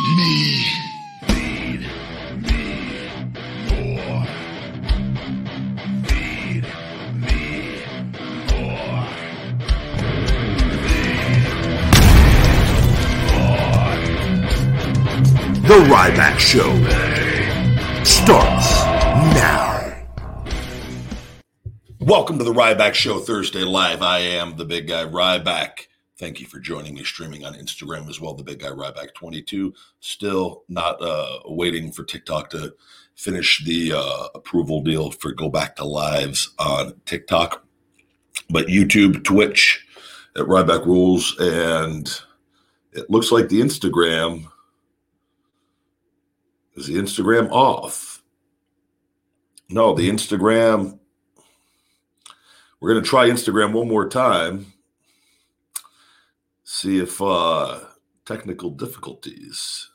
Feed me. Feed me more. Feed me more. The Ryback Show starts now. Welcome to the Ryback Show Thursday Live. I am the big guy Ryback. Thank you for joining me streaming on Instagram as well. The big guy Ryback 22. Still not uh, waiting for TikTok to finish the uh, approval deal for go back to lives on TikTok. But YouTube, Twitch at Ryback Rules, and it looks like the Instagram is the Instagram off. No, the Instagram we're going to try Instagram one more time. See if uh technical difficulties.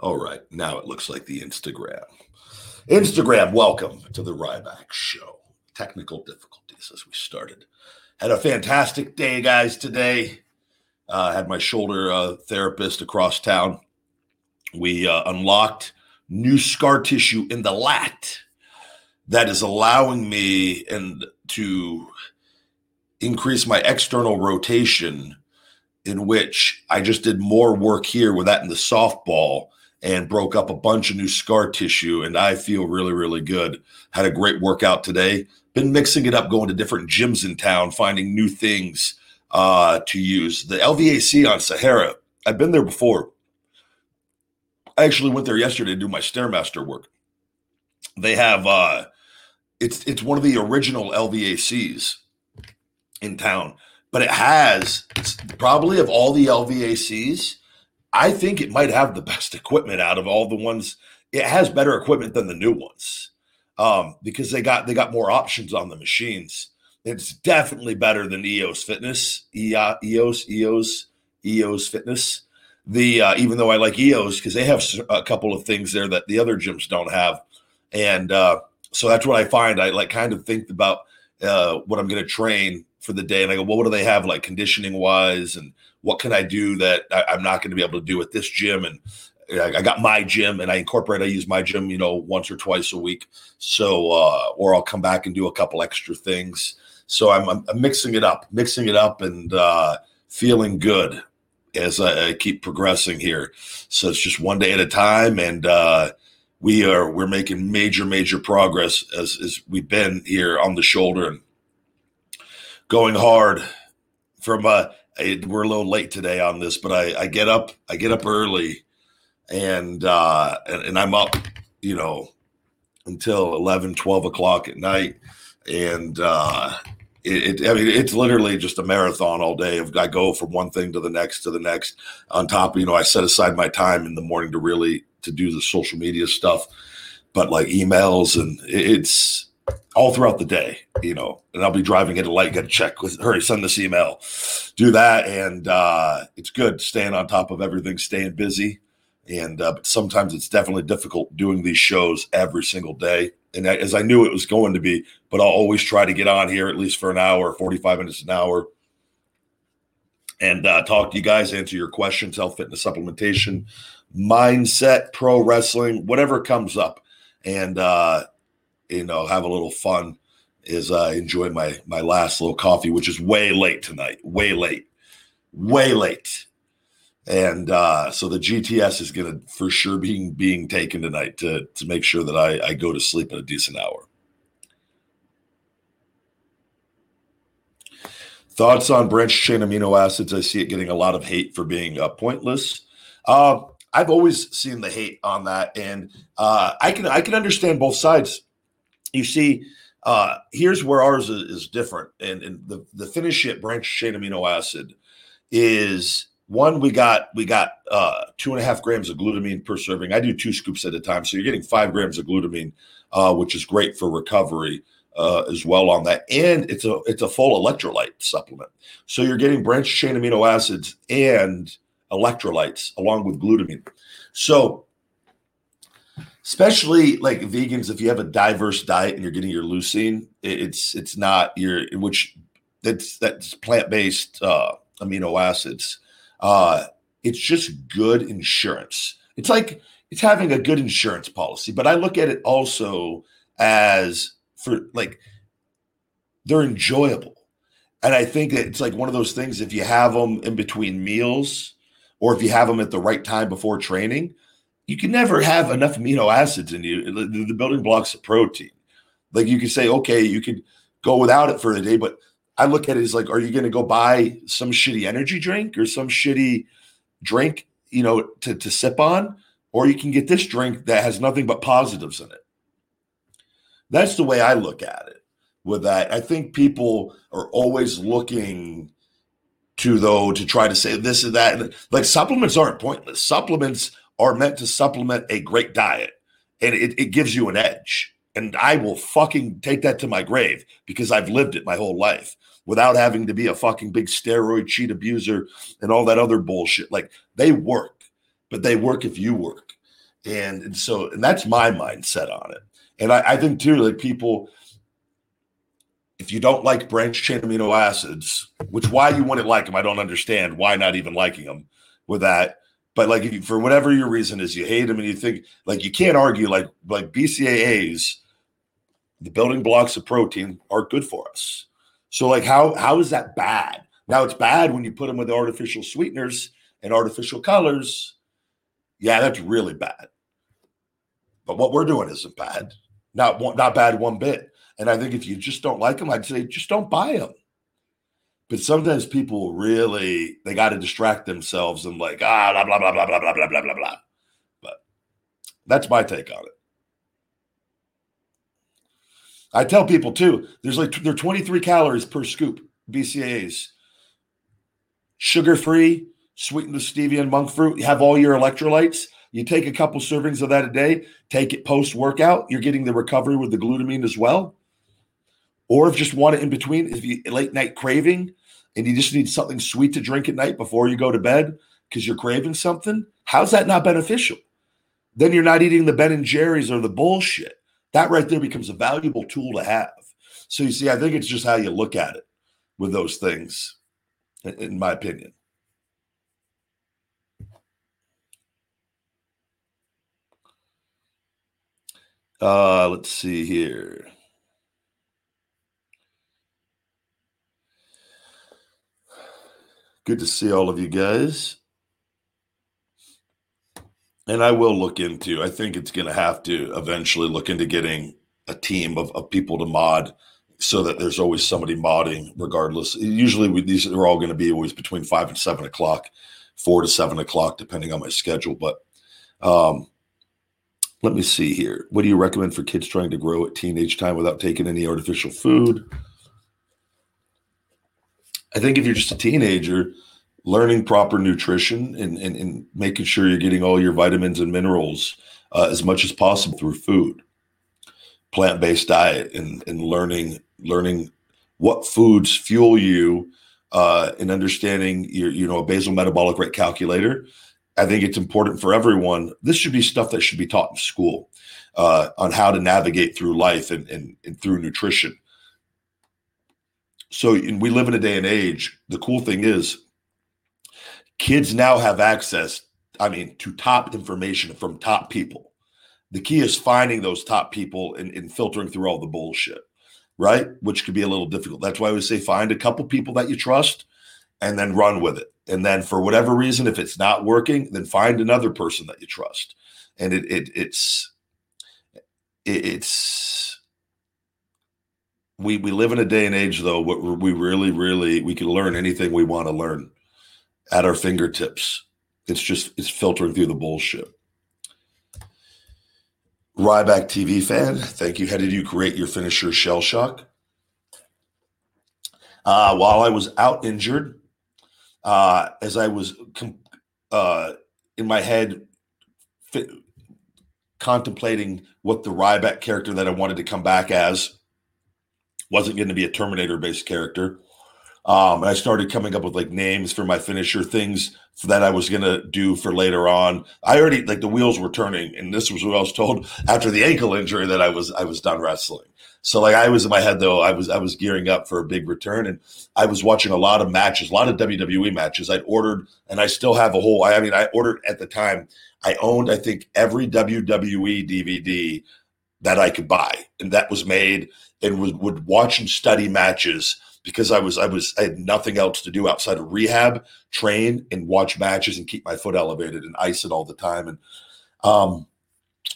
All right, now it looks like the Instagram. Instagram, welcome to the Ryback Show. Technical difficulties as we started. Had a fantastic day, guys, today. Uh, had my shoulder uh, therapist across town. We uh, unlocked new scar tissue in the lat that is allowing me and to increase my external rotation in which I just did more work here with that in the softball and broke up a bunch of new scar tissue and I feel really really good. Had a great workout today. Been mixing it up going to different gyms in town finding new things uh to use. The LVAC on Sahara. I've been there before. I actually went there yesterday to do my stairmaster work. They have uh it's it's one of the original LVACs in town, but it has probably of all the LVACs, I think it might have the best equipment out of all the ones. It has better equipment than the new ones um, because they got they got more options on the machines. It's definitely better than EOS Fitness, EOS, EOS, EOS Fitness. The uh, even though I like EOS because they have a couple of things there that the other gyms don't have, and uh, so that's what I find. I like kind of think about uh, what I'm going to train for the day, and I go, well, what do they have like conditioning wise, and what can I do that I, am not going to be able to do at this gym? And I, I, got my gym, and I incorporate. I use my gym, you know, once or twice a week. So, uh, or I'll come back and do a couple extra things. So I'm, I'm, I'm mixing it up, mixing it up, and uh, feeling good as I, I, keep progressing here. So it's just one day at a time, and uh, we are we're making major major progress as, as we've been here on the shoulder and going hard from uh we're a little late today on this but i i get up i get up early and uh and, and i'm up you know until 11 12 o'clock at night and uh it, it, I mean, it's literally just a marathon all day. I go from one thing to the next to the next. On top, you know, I set aside my time in the morning to really to do the social media stuff, but like emails and it's all throughout the day, you know, and I'll be driving at a light, got to check with, hurry, send this email, do that. And uh, it's good staying on top of everything, staying busy. And uh, but sometimes it's definitely difficult doing these shows every single day. And as I knew it was going to be, but I'll always try to get on here at least for an hour, 45 minutes an hour, and uh, talk to you guys, answer your questions, health, fitness, supplementation, mindset, pro wrestling, whatever comes up, and uh, you know, have a little fun. Is uh, enjoy my my last little coffee, which is way late tonight, way late, way late, and uh, so the GTS is going to for sure being being taken tonight to to make sure that I, I go to sleep at a decent hour. Thoughts on branched chain amino acids? I see it getting a lot of hate for being uh, pointless. Uh, I've always seen the hate on that, and uh, I can I can understand both sides. You see, uh, here's where ours is, is different, and, and the the finish it branched chain amino acid is one we got we got uh, two and a half grams of glutamine per serving. I do two scoops at a time, so you're getting five grams of glutamine, uh, which is great for recovery. Uh, as well on that, and it's a it's a full electrolyte supplement. So you're getting branched chain amino acids and electrolytes along with glutamine. So, especially like vegans, if you have a diverse diet and you're getting your leucine, it's it's not your which that's that's plant based uh, amino acids. Uh, it's just good insurance. It's like it's having a good insurance policy, but I look at it also as for like they're enjoyable. And I think that it's like one of those things if you have them in between meals or if you have them at the right time before training, you can never have enough amino acids in you, the, building blocks of protein. Like you could say, okay, you could go without it for the day, but I look at it as like, are you going to go buy some shitty energy drink or some shitty drink, you know, to, to sip on? Or you can get this drink that has nothing but positives in it. That's the way I look at it with that. I think people are always looking to though to try to say this and that. Like supplements aren't pointless. Supplements are meant to supplement a great diet, and it, it gives you an edge. And I will fucking take that to my grave because I've lived it my whole life without having to be a fucking big steroid cheat abuser and all that other bullshit. Like they work, but they work if you work. And, and so, and that's my mindset on it. And I, I think too, like people, if you don't like branched chain amino acids, which why you wouldn't like them, I don't understand why not even liking them with that. But like, you, for whatever your reason is, you hate them and you think like you can't argue like like BCAAs, the building blocks of protein are good for us. So like, how how is that bad? Now it's bad when you put them with artificial sweeteners and artificial colors. Yeah, that's really bad. But what we're doing isn't bad. Not one, not bad one bit. And I think if you just don't like them, I'd say just don't buy them. But sometimes people really they got to distract themselves and like ah blah blah blah blah blah blah blah blah blah blah. But that's my take on it. I tell people too. There's like they're 23 calories per scoop BCAAs, sugar free, sweetened with stevia and monk fruit. You have all your electrolytes. You take a couple servings of that a day. Take it post workout. You're getting the recovery with the glutamine as well. Or if just want it in between, if you late night craving and you just need something sweet to drink at night before you go to bed because you're craving something, how's that not beneficial? Then you're not eating the Ben and Jerry's or the bullshit. That right there becomes a valuable tool to have. So you see, I think it's just how you look at it with those things, in my opinion. Uh, let's see here. Good to see all of you guys. And I will look into, I think it's going to have to eventually look into getting a team of, of people to mod so that there's always somebody modding regardless. Usually we, these are all going to be always between five and seven o'clock, four to seven o'clock, depending on my schedule. But um, let me see here. What do you recommend for kids trying to grow at teenage time without taking any artificial food? I think if you're just a teenager, learning proper nutrition and, and, and making sure you're getting all your vitamins and minerals uh, as much as possible through food, plant-based diet, and, and learning learning what foods fuel you uh, and understanding your you know a basal metabolic rate calculator. I think it's important for everyone. This should be stuff that should be taught in school uh, on how to navigate through life and, and, and through nutrition so we live in a day and age. The cool thing is, kids now have access. I mean, to top information from top people. The key is finding those top people and, and filtering through all the bullshit, right? Which could be a little difficult. That's why would say find a couple people that you trust and then run with it. And then for whatever reason, if it's not working, then find another person that you trust. And it, it it's it, it's we we live in a day and age though where we really really we can learn anything we want to learn at our fingertips. It's just it's filtering through the bullshit. Ryback tv fan thank you. How did you create your finisher shell shock? Uh, while i was out injured uh, as i was com- uh, in my head fit, contemplating what the ryback character that i wanted to come back as wasn't going to be a Terminator based character. Um, and I started coming up with like names for my finisher things that I was gonna do for later on. I already like the wheels were turning, and this was what I was told after the ankle injury that I was I was done wrestling. So like I was in my head though, I was I was gearing up for a big return, and I was watching a lot of matches, a lot of WWE matches. I'd ordered, and I still have a whole. I mean, I ordered at the time. I owned, I think, every WWE DVD that I could buy, and that was made, and would, would watch and study matches because I was I was I had nothing else to do outside of rehab, train, and watch matches and keep my foot elevated and ice it all the time. And um,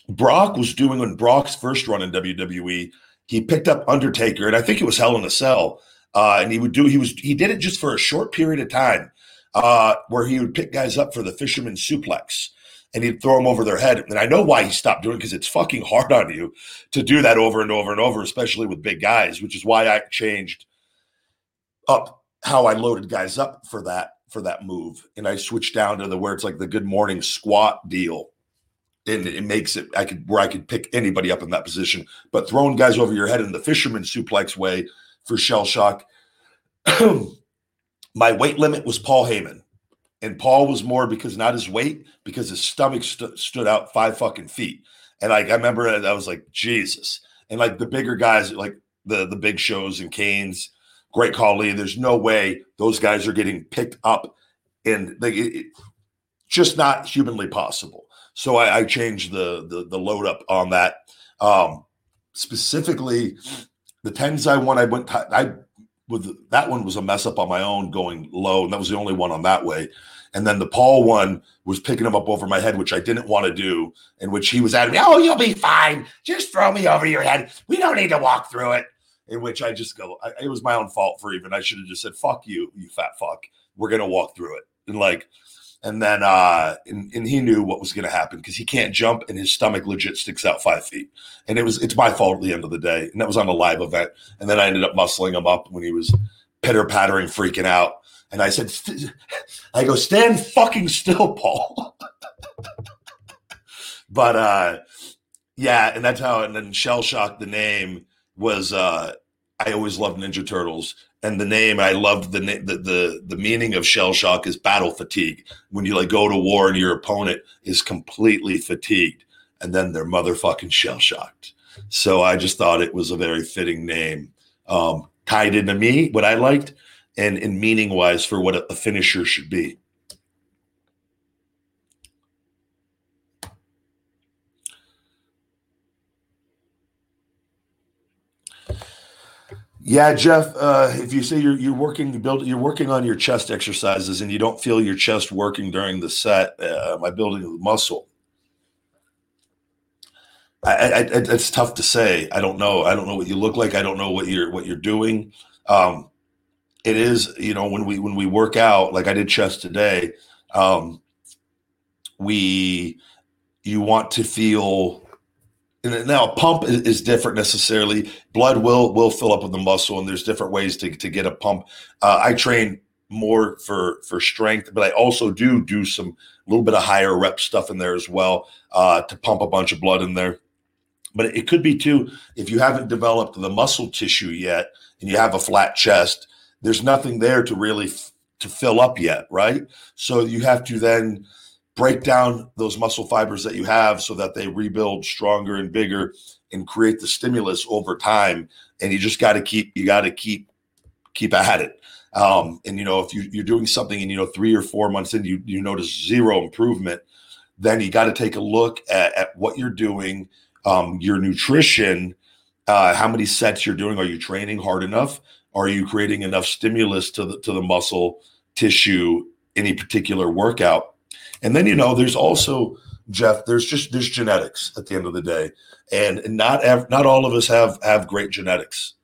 Brock was doing when Brock's first run in WWE he picked up Undertaker, and I think it was Hell in a Cell. Uh, and he would do he was he did it just for a short period of time, uh, where he would pick guys up for the fisherman suplex, and he'd throw them over their head. And I know why he stopped doing because it's fucking hard on you to do that over and over and over, especially with big guys. Which is why I changed up how I loaded guys up for that for that move, and I switched down to the where it's like the good morning squat deal and it makes it I could where I could pick anybody up in that position. But throwing guys over your head in the fisherman suplex way for shell shock. my weight limit was Paul Heyman. And Paul was more because not his weight, because his stomach st- stood out five fucking feet. And like I remember I was like, Jesus. And like the bigger guys, like the the big shows and Kanes, Great Khali, there's no way those guys are getting picked up and like it, it, just not humanly possible. So I, I changed the, the, the load up on that. Um, specifically, the tens I won, I went I with that one was a mess up on my own going low, and that was the only one on that way. And then the Paul one was picking him up over my head, which I didn't want to do, in which he was at me, oh, you'll be fine. Just throw me over your head. We don't need to walk through it. In which I just go, I, it was my own fault for even. I should have just said, fuck you, you fat fuck. We're going to walk through it. And like, and then uh, and, and he knew what was going to happen because he can't jump and his stomach legit sticks out five feet. And it was it's my fault at the end of the day. And that was on a live event. And then I ended up muscling him up when he was pitter pattering, freaking out. And I said, I go, stand fucking still, Paul. but uh, yeah, and that's how. And then Shell Shock, the name was. Uh, I always loved Ninja Turtles, and the name I loved the the the, the meaning of shell shock is battle fatigue. When you like go to war and your opponent is completely fatigued, and then they're motherfucking shell shocked. So I just thought it was a very fitting name, um, tied into me what I liked, and in meaning wise for what a, a finisher should be. Yeah, Jeff. Uh, if you say you're you're working you build you're working on your chest exercises and you don't feel your chest working during the set, uh, am I building the muscle? I, I, it's tough to say. I don't know. I don't know what you look like. I don't know what you're what you're doing. Um, it is you know when we when we work out like I did chest today. Um, we you want to feel now a pump is, different necessarily. Blood will will fill up with the muscle, and there's different ways to, to get a pump. Uh, I train more for for strength, but I also do do some a little bit of higher rep stuff in there as well uh, to pump a bunch of blood in there. But it could be too if you haven't developed the muscle tissue yet, and you have a flat chest. There's nothing there to really f- to fill up yet, right? So you have to then break down those muscle fibers that you have so that they rebuild stronger and bigger and create the stimulus over time. And you just got to keep you got to keep keep at it. Um, and you know if you, you're doing something and you know three or four months in you you notice zero improvement then you got to take a look at, at what you're doing um, your nutrition uh, how many sets you're doing. Are you training hard enough? Are you creating enough stimulus to the to the muscle tissue any particular workout and then, you know, there's also, Jeff, there's just, there's genetics at the end of the day. And, not, not all of us have, have great genetics.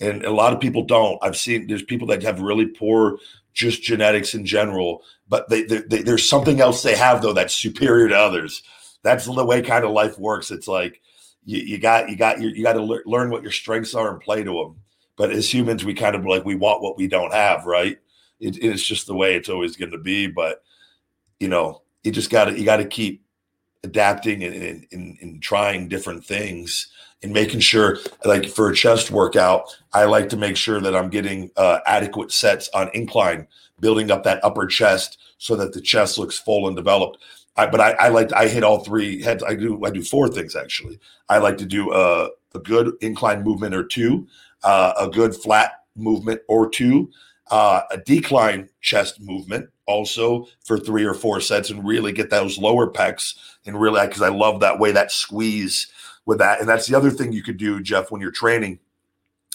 And a lot of people don't. I've seen there's people that have really poor just genetics in general, but they, they, they, there's something else they have though that's superior to others. That's the way kind of life works. It's like you, you got you got you, you got to le- learn what your strengths are and play to them. But as humans, we kind of like we want what we don't have, right? It, it's just the way it's always going to be. But you know, you just got to you got to keep adapting and, and, and, trying different things and making sure, like for a chest workout, I like to make sure that I'm getting uh, adequate sets on incline, building up that upper chest so that the chest looks full and developed. I, but I, I like I hit all three heads. I do I do four things actually. I like to do a, a good incline movement or two, uh, a good flat movement or two, uh, a decline chest movement also for three or four sets, and really get those lower pecs and really because I love that way that squeeze with that. And that's the other thing you could do, Jeff, when you're training.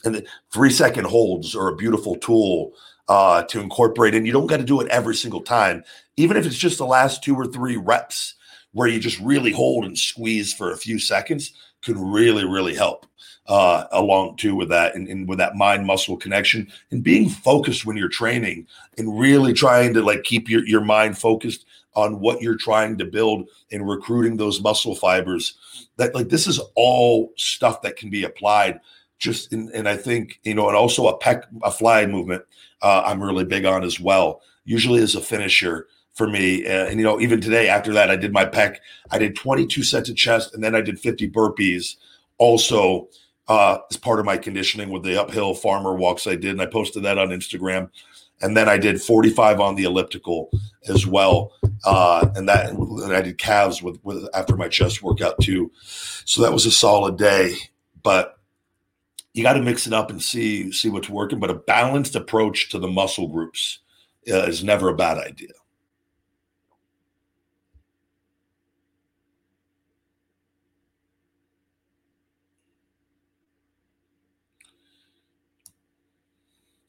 And the three second holds are a beautiful tool uh, to incorporate. And you don't got to do it every single time, even if it's just the last two or three reps where you just really hold and squeeze for a few seconds could really, really help uh, along too with that and, and with that mind muscle connection and being focused when you're training and really trying to like keep your, your mind focused on what you're trying to build and recruiting those muscle fibers. That like this is all stuff that can be applied just in, and I think you know and also a pec a fly movement uh, I'm really big on as well usually as a finisher for me uh, and you know even today after that I did my pec I did 22 sets of chest and then I did 50 burpees also uh, as part of my conditioning with the uphill farmer walks I did and I posted that on Instagram and then I did 45 on the elliptical as well, uh, and that and I did calves with with after my chest workout too. So that was a solid day, but you got to mix it up and see see what's working. But a balanced approach to the muscle groups uh, is never a bad idea.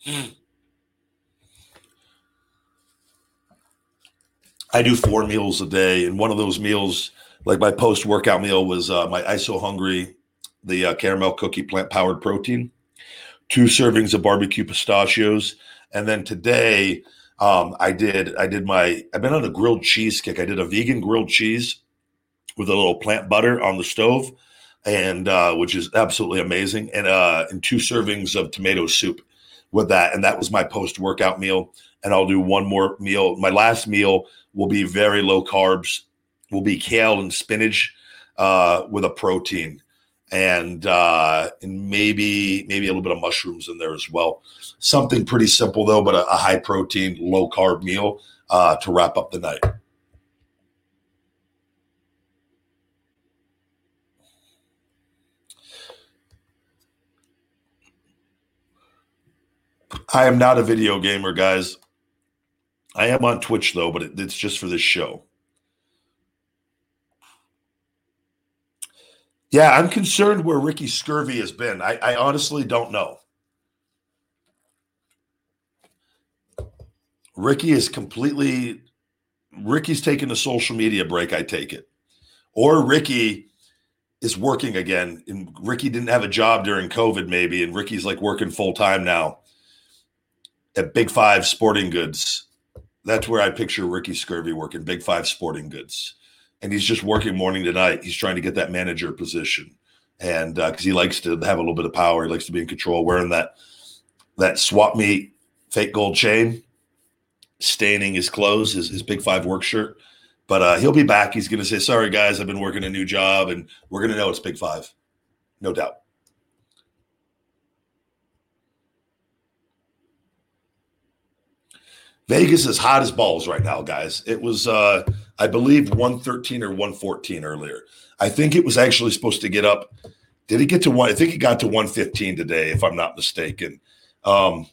I do four meals a day, and one of those meals, like my post workout meal, was uh, my ISO Hungry, the uh, caramel cookie plant powered protein, two servings of barbecue pistachios, and then today um, I did I did my I've been on a grilled cheese kick. I did a vegan grilled cheese with a little plant butter on the stove, and uh, which is absolutely amazing, and uh, and two servings of tomato soup with that, and that was my post workout meal. And I'll do one more meal. My last meal will be very low carbs, will be kale and spinach uh, with a protein and uh, and maybe maybe a little bit of mushrooms in there as well. Something pretty simple though, but a, a high protein, low carb meal uh, to wrap up the night. I am not a video gamer, guys. I am on Twitch though, but it, it's just for this show. Yeah, I'm concerned where Ricky Scurvy has been. I, I honestly don't know. Ricky is completely Ricky's taking a social media break, I take it. Or Ricky is working again. And Ricky didn't have a job during COVID, maybe, and Ricky's like working full time now at Big Five Sporting Goods that's where I picture Ricky Scurvy working Big Five Sporting Goods, and he's just working morning to night. He's trying to get that manager position, and because uh, he likes to have a little bit of power, he likes to be in control. Wearing that that swap meet fake gold chain, staining his clothes, his, his Big Five work shirt. But uh, he'll be back. He's going to say, "Sorry, guys, I've been working a new job, and we're going to know it's Big Five, no doubt." Vegas is hot as balls right now, guys. It was, uh, I believe, 113 or 114 earlier. I think it was actually supposed to get up. Did it get to one? I think it got to 115 today, if I'm not mistaken. Um,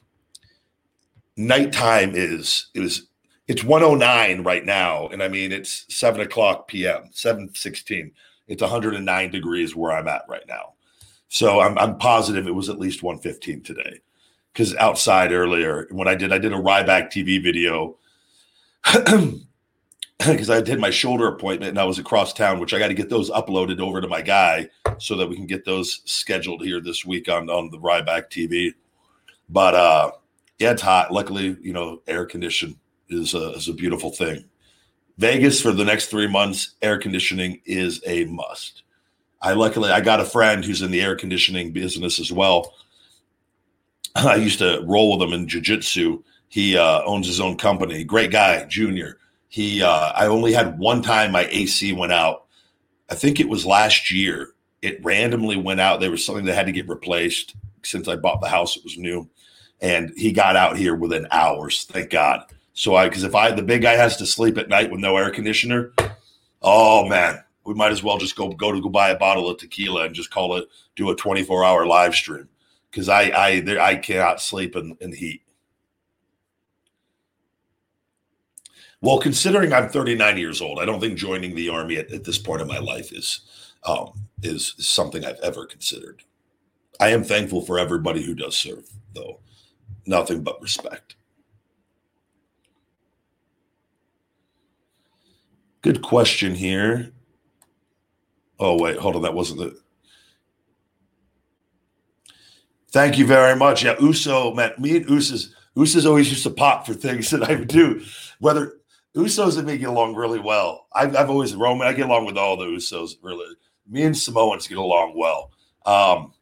nighttime is it was it's 109 right now, and I mean it's seven o'clock p.m. 716. It's 109 degrees where I'm at right now, so I'm I'm positive it was at least 115 today because outside earlier when I did I did a Ryback TV video because I did my shoulder appointment and I was across town, which I got to get those uploaded over to my guy so that we can get those scheduled here this week on on the Ryback TV. But uh, yeah, it's hot. Luckily, you know, air condition is a, is a beautiful thing. Vegas for the next three months, air conditioning is a must. I luckily I got a friend who's in the air conditioning business as well I used to roll with him in jujitsu. He uh, owns his own company. Great guy, Junior. He, uh, I only had one time my AC went out. I think it was last year, It randomly went out. There was something that had to get replaced since I bought the house. It was new, and he got out here within hours. Thank God. So I, because if I the big guy has to sleep at night with no air conditioner, oh man, we might as well just go go to go buy a bottle of tequila and just call it do a twenty four hour live stream because I I there, I cannot sleep in, in heat. Well, considering I'm 39 years old, I don't think joining the army at, at this point in my life is um, is, is something I've ever considered. I am thankful for everybody who does serve, though. Nothing but respect. Good question here. Oh, wait, hold on. That wasn't the. Thank you very much. Yeah, Uso, man, me and Usos, Usos always used to pop for things that I do. Whether Usos and me get along really well. I've, I've always Roman. I get along with all the Usos. Really, me and Samoans get along well. Um,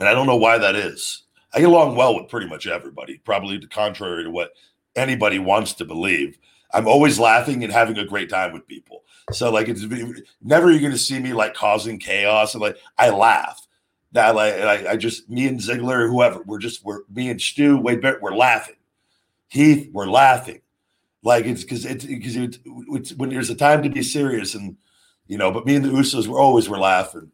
and I don't know why that is. I get along well with pretty much everybody. Probably the contrary to what anybody wants to believe. I'm always laughing and having a great time with people. So like it's never you're going to see me like causing chaos and like I laugh. That like I, I just me and Ziggler whoever we're just we're me and Stu Wade Barrett we're laughing. Heath we're laughing. Like it's because it's because it's, it's when there's a time to be serious and you know. But me and the Usos were always were laughing.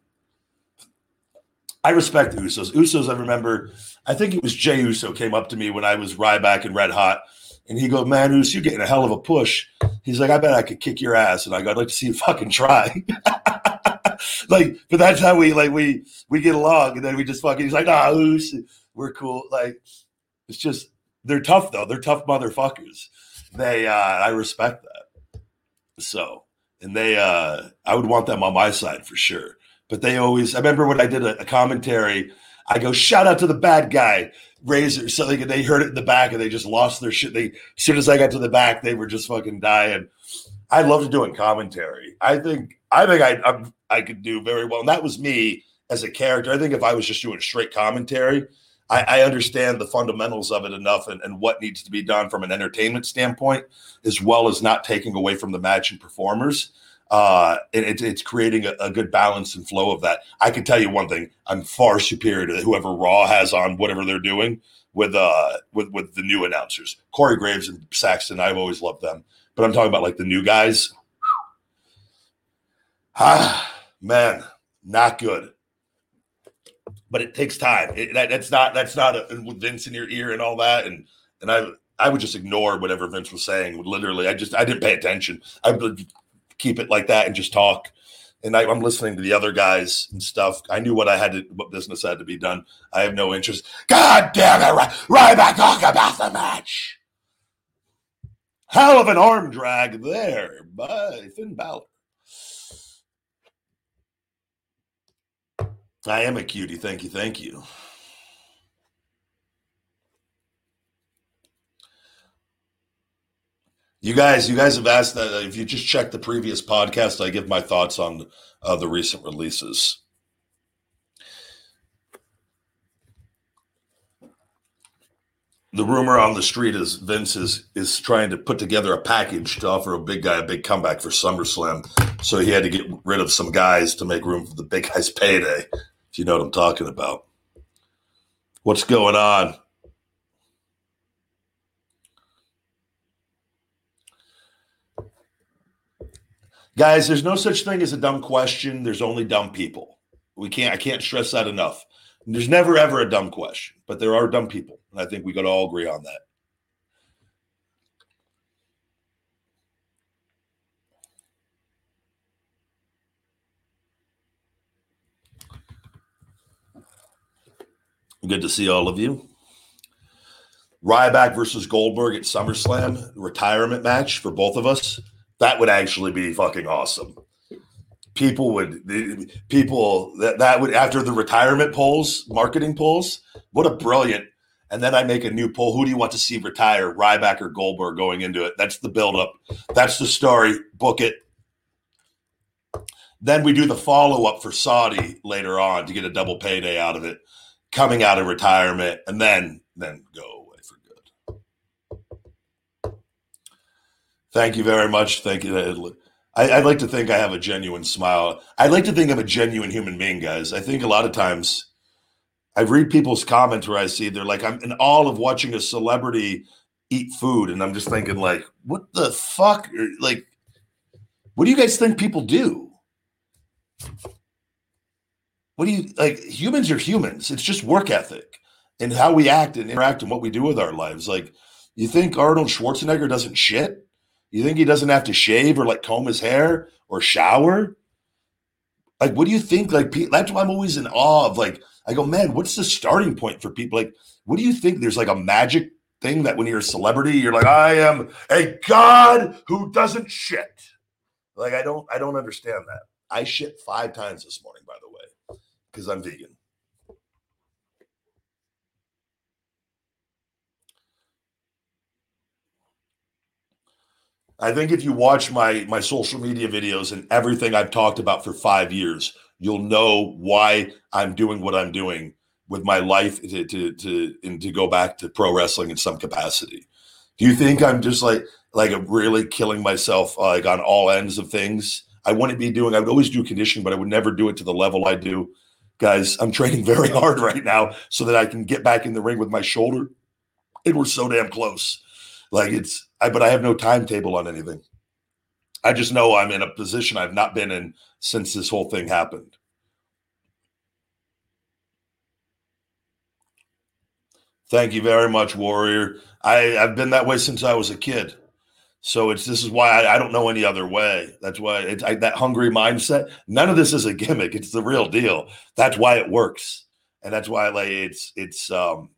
I respect the Usos. Usos, I remember. I think it was Jey Uso came up to me when I was Ryback and Red Hot, and he goes, "Man, Uso, you're getting a hell of a push." He's like, "I bet I could kick your ass," and I go, "I'd like to see you fucking try." like, but that's how we like we we get along, and then we just fucking. He's like, "Nah, we're cool." Like, it's just they're tough though. They're tough motherfuckers they uh I respect that. So and they uh I would want them on my side for sure. But they always I remember when I did a, a commentary, I go, shout out to the bad guy, Razor. So they they heard it in the back and they just lost their shit. They as soon as I got to the back, they were just fucking dying. I love doing commentary. I think I think I I'm, I could do very well. And that was me as a character. I think if I was just doing straight commentary, I, I understand the fundamentals of it enough and, and what needs to be done from an entertainment standpoint, as well as not taking away from the match and performers. Uh, and it, it's creating a, a, good balance and flow of that. I can tell you one thing: I'm far superior to whoever Raw has on whatever they're doing with uh with with the new announcers, Corey Graves and Saxton. I've always loved them, but I'm talking about like the new guys. Ah, man, not good but it takes time. It, that, that's not that's not a, with Vince in your ear and all that. And and I I would just ignore whatever Vince was saying. Literally, I just I didn't pay attention. I would keep it like that and just talk. And I, am listening to the other guys and stuff. I knew what I had to, what business had to be done. I have no interest. God damn it, Ryback talk about the match. Hell of an arm drag there by Finn Balor. I am a cutie. Thank you. Thank you. You guys, you guys have asked that. If you just check the previous podcast, I give my thoughts on uh, the recent releases. The rumor on the street is Vince is is trying to put together a package to offer a big guy a big comeback for SummerSlam. So he had to get rid of some guys to make room for the big guy's payday if you know what I'm talking about. What's going on? Guys, there's no such thing as a dumb question. There's only dumb people. We can't I can't stress that enough. There's never ever a dumb question, but there are dumb people. I think we could all agree on that. Good to see all of you. Ryback versus Goldberg at SummerSlam, retirement match for both of us. That would actually be fucking awesome. People would, people that, that would, after the retirement polls, marketing polls, what a brilliant. And then I make a new poll. Who do you want to see retire, Ryback or Goldberg going into it? That's the buildup. That's the story. Book it. Then we do the follow up for Saudi later on to get a double payday out of it coming out of retirement and then then go away for good. Thank you very much. Thank you. I, I'd like to think I have a genuine smile. I'd like to think I'm a genuine human being, guys. I think a lot of times I read people's comments where I see they're like, I'm in awe of watching a celebrity eat food, and I'm just thinking, like, what the fuck? Like, what do you guys think people do? What do you like? Humans are humans. It's just work ethic and how we act and interact and what we do with our lives. Like, you think Arnold Schwarzenegger doesn't shit? You think he doesn't have to shave or like comb his hair or shower? Like, what do you think? Like, that's why I'm always in awe of. Like, I go, man, what's the starting point for people? Like, what do you think? There's like a magic thing that when you're a celebrity, you're like, I am a god who doesn't shit. Like, I don't, I don't understand that. I shit five times this morning, by the way, because I'm vegan. I think if you watch my my social media videos and everything I've talked about for five years, you'll know why I'm doing what I'm doing with my life to to to and to go back to pro wrestling in some capacity. Do you think I'm just like like really killing myself uh, like on all ends of things? I wouldn't be doing. I would always do conditioning, but I would never do it to the level I do. Guys, I'm training very hard right now so that I can get back in the ring with my shoulder. And we're so damn close. Like it's I but I have no timetable on anything. I just know I'm in a position I've not been in since this whole thing happened. Thank you very much, Warrior. I, I've been that way since I was a kid. So it's this is why I, I don't know any other way. That's why it's I, that hungry mindset. None of this is a gimmick. It's the real deal. That's why it works, and that's why like it's it's um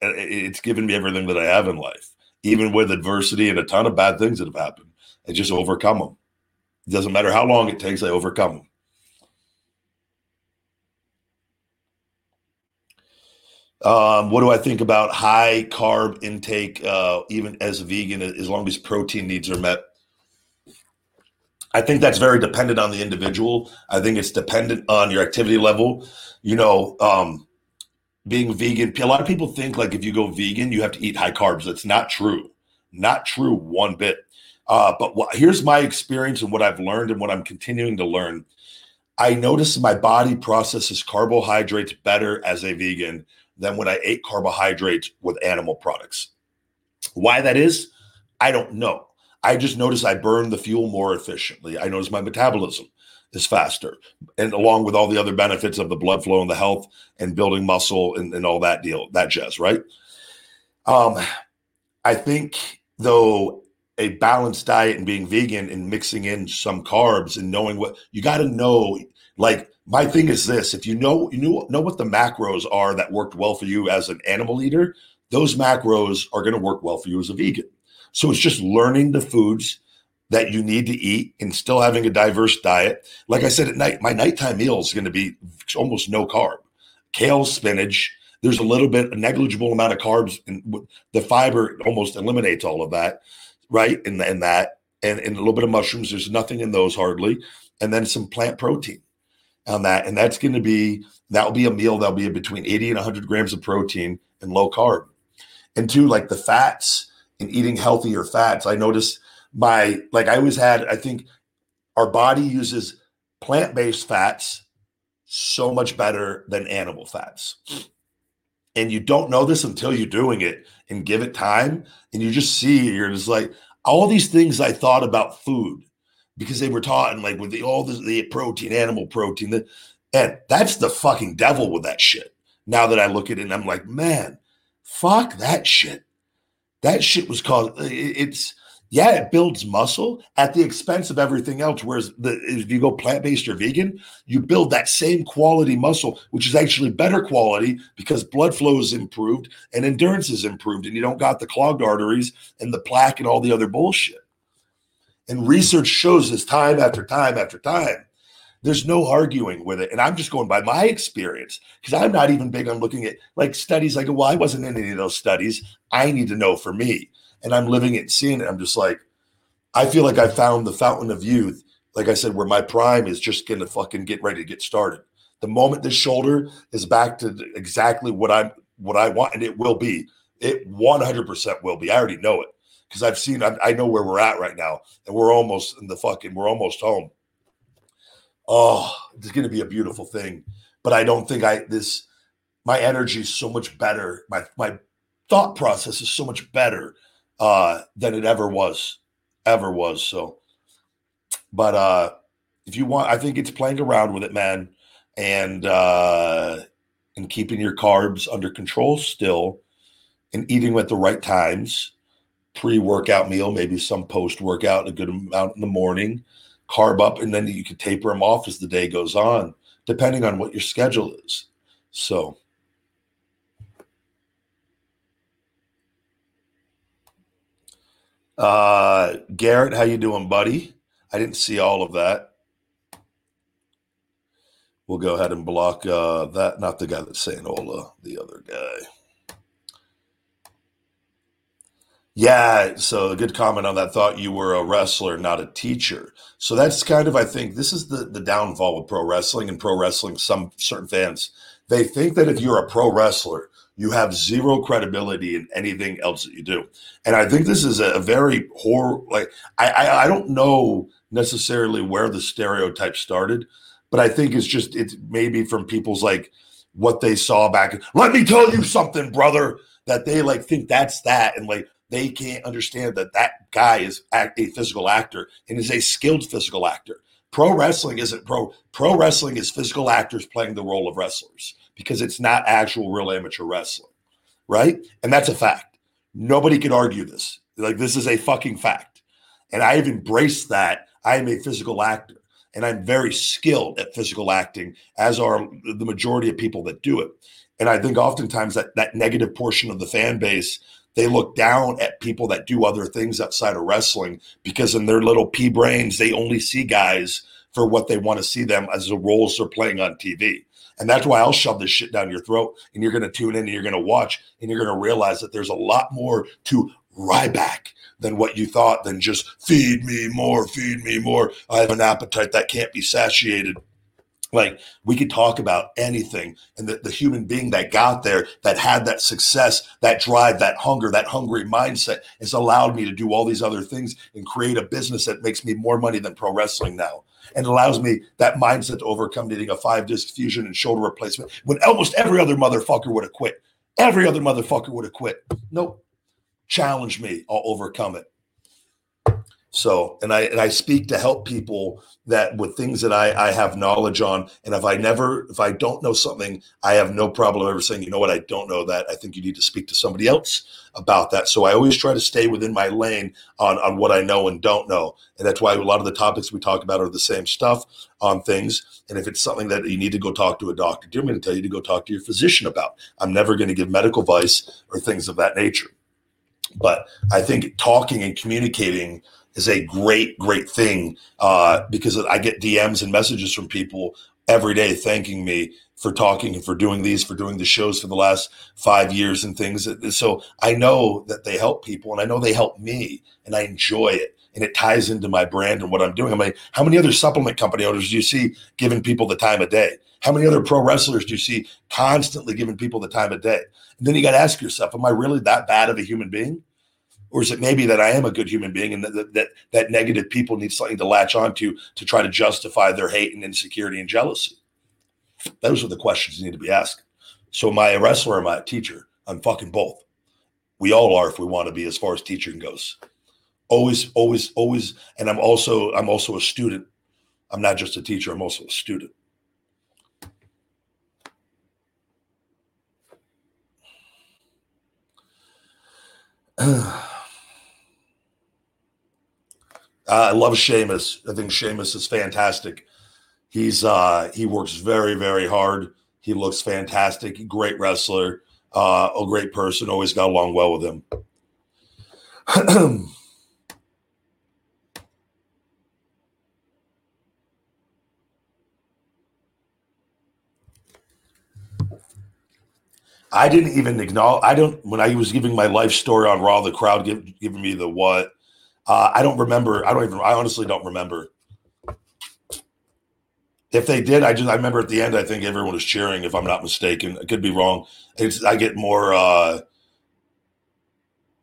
it's given me everything that I have in life even with adversity and a ton of bad things that have happened. I just overcome them. It doesn't matter how long it takes, I overcome them. Um, what do I think about high carb intake, uh, even as a vegan, as long as protein needs are met? I think that's very dependent on the individual. I think it's dependent on your activity level. You know, um, being vegan. A lot of people think like if you go vegan, you have to eat high carbs. That's not true. Not true one bit. Uh, but what, here's my experience and what I've learned and what I'm continuing to learn. I notice my body processes carbohydrates better as a vegan than when I ate carbohydrates with animal products. Why that is, I don't know. I just notice I burn the fuel more efficiently. I notice my metabolism is faster and along with all the other benefits of the blood flow and the health and building muscle and, and all that deal that jazz right um i think though a balanced diet and being vegan and mixing in some carbs and knowing what you got to know like my thing is this if you know you know, know what the macros are that worked well for you as an animal eater those macros are going to work well for you as a vegan so it's just learning the foods that you need to eat and still having a diverse diet. Like I said at night, my nighttime meal is going to be almost no carb. Kale, spinach. There's a little bit, a negligible amount of carbs, and the fiber almost eliminates all of that, right? And, and that, and, and a little bit of mushrooms. There's nothing in those hardly, and then some plant protein on that, and that's going to be that'll be a meal that'll be between 80 and 100 grams of protein and low carb. And two, like the fats and eating healthier fats. I noticed my like I always had, I think our body uses plant-based fats so much better than animal fats. And you don't know this until you're doing it and give it time. And you just see, you're just like, all these things I thought about food because they were taught and like with the, all the, the protein, animal protein, the, and that's the fucking devil with that shit. Now that I look at it and I'm like, man, fuck that shit. That shit was called, it's, yeah, it builds muscle at the expense of everything else. Whereas the, if you go plant based or vegan, you build that same quality muscle, which is actually better quality because blood flow is improved and endurance is improved, and you don't got the clogged arteries and the plaque and all the other bullshit. And research shows this time after time after time. There's no arguing with it. And I'm just going by my experience because I'm not even big on looking at like studies. Like, well, I wasn't in any of those studies. I need to know for me and I'm living it and seeing it. I'm just like, I feel like I found the fountain of youth. Like I said, where my prime is just going to fucking get ready to get started. The moment this shoulder is back to exactly what I'm, what I want, and it will be, it 100% will be. I already know it because I've seen I, I know where we're at right now, and we're almost in the fucking we're almost home. Oh, it's going to be a beautiful thing, but I don't think I this my energy is so much better. My my thought process is so much better uh, than it ever was, ever was. So, but uh, if you want, I think it's playing around with it, man, and uh, and keeping your carbs under control still, and eating at the right times. Pre-workout meal, maybe some post-workout, a good amount in the morning, carb up, and then you can taper them off as the day goes on, depending on what your schedule is. So. Uh, Garrett, how you doing, buddy? I didn't see all of that. We'll go ahead and block uh, that. Not the guy that's saying hola, the other guy. Yeah, so a good comment on that. Thought you were a wrestler, not a teacher. So that's kind of, I think, this is the the downfall with pro wrestling and pro wrestling. Some certain fans they think that if you're a pro wrestler, you have zero credibility in anything else that you do. And I think this is a, very horror. Like I, I, I don't know necessarily where the stereotype started, but I think it's just it's maybe from people's like what they saw back. Let me tell you something, brother. That they like think that's that, and like they can't understand that that guy is a physical actor and is a skilled physical actor. Pro wrestling isn't pro. Pro wrestling is physical actors playing the role of wrestlers because it's not actual real amateur wrestling, right? And that's a fact. Nobody can argue this. Like this is a fucking fact. And I have embraced that. I am a physical actor and I'm very skilled at physical acting, as are the majority of people that do it. And I think oftentimes that that negative portion of the fan base, they look down at people that do other things outside of wrestling because in their little pea brains, they only see guys for what they want to see them as the roles they're playing on TV. And that's why I'll shove this shit down your throat and you're going to tune in and you're going to watch and you're going to realize that there's a lot more to Ryback than what you thought than just feed me more, feed me more. I have an appetite that can't be satiated. Like we could talk about anything, and the, the human being that got there, that had that success, that drive, that hunger, that hungry mindset, has allowed me to do all these other things and create a business that makes me more money than pro wrestling now and allows me that mindset to overcome needing a five disc fusion and shoulder replacement when almost every other motherfucker would have quit. Every other motherfucker would have quit. Nope. Challenge me, I'll overcome it. So, and I and I speak to help people that with things that I I have knowledge on, and if I never if I don't know something, I have no problem ever saying, you know what, I don't know that. I think you need to speak to somebody else about that. So I always try to stay within my lane on on what I know and don't know, and that's why a lot of the topics we talk about are the same stuff on things. And if it's something that you need to go talk to a doctor, do I'm going to tell you to go talk to your physician about. I'm never going to give medical advice or things of that nature. But I think talking and communicating is a great, great thing uh, because I get DMs and messages from people every day thanking me for talking and for doing these, for doing the shows for the last five years and things. So I know that they help people and I know they help me and I enjoy it. And it ties into my brand and what I'm doing. I mean, how many other supplement company owners do you see giving people the time of day? How many other pro wrestlers do you see constantly giving people the time of day? And then you got to ask yourself, am I really that bad of a human being? Or is it maybe that I am a good human being and that that, that negative people need something to latch onto to try to justify their hate and insecurity and jealousy? Those are the questions you need to be asked. So, am I a wrestler or am I a teacher? I'm fucking both. We all are if we want to be as far as teaching goes. Always, always, always. And I'm also I'm also a student. I'm not just a teacher. I'm also a student. I love Sheamus. I think Sheamus is fantastic. He's uh, he works very very hard. He looks fantastic. Great wrestler. Uh, a great person. Always got along well with him. I didn't even acknowledge. I don't. When I was giving my life story on Raw, the crowd give, giving me the what. Uh, I don't remember. I don't even. I honestly don't remember. If they did, I just I remember at the end. I think everyone was cheering. If I'm not mistaken, I could be wrong. It's I get more. Uh,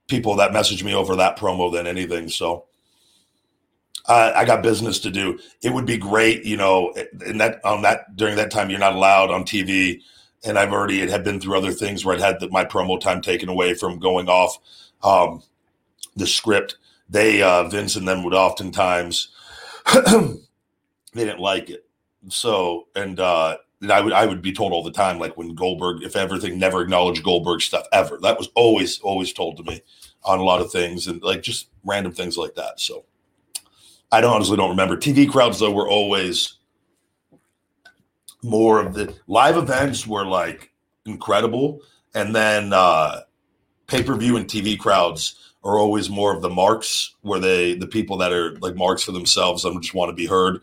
people that message me over that promo than anything. So uh, I got business to do. It would be great, you know, in that on that during that time you're not allowed on TV, and I've already it had been through other things where I'd had the, my promo time taken away from going off um, the script. They uh, Vince and them would oftentimes they didn't like it. So and uh, and I would I would be told all the time, like when Goldberg, if everything never acknowledged Goldberg stuff ever. That was always always told to me on a lot of things and like just random things like that. So I don't honestly don't remember. TV crowds though were always more of the live events were like incredible, and then uh pay per view and TV crowds are always more of the marks where they the people that are like marks for themselves and just want to be heard.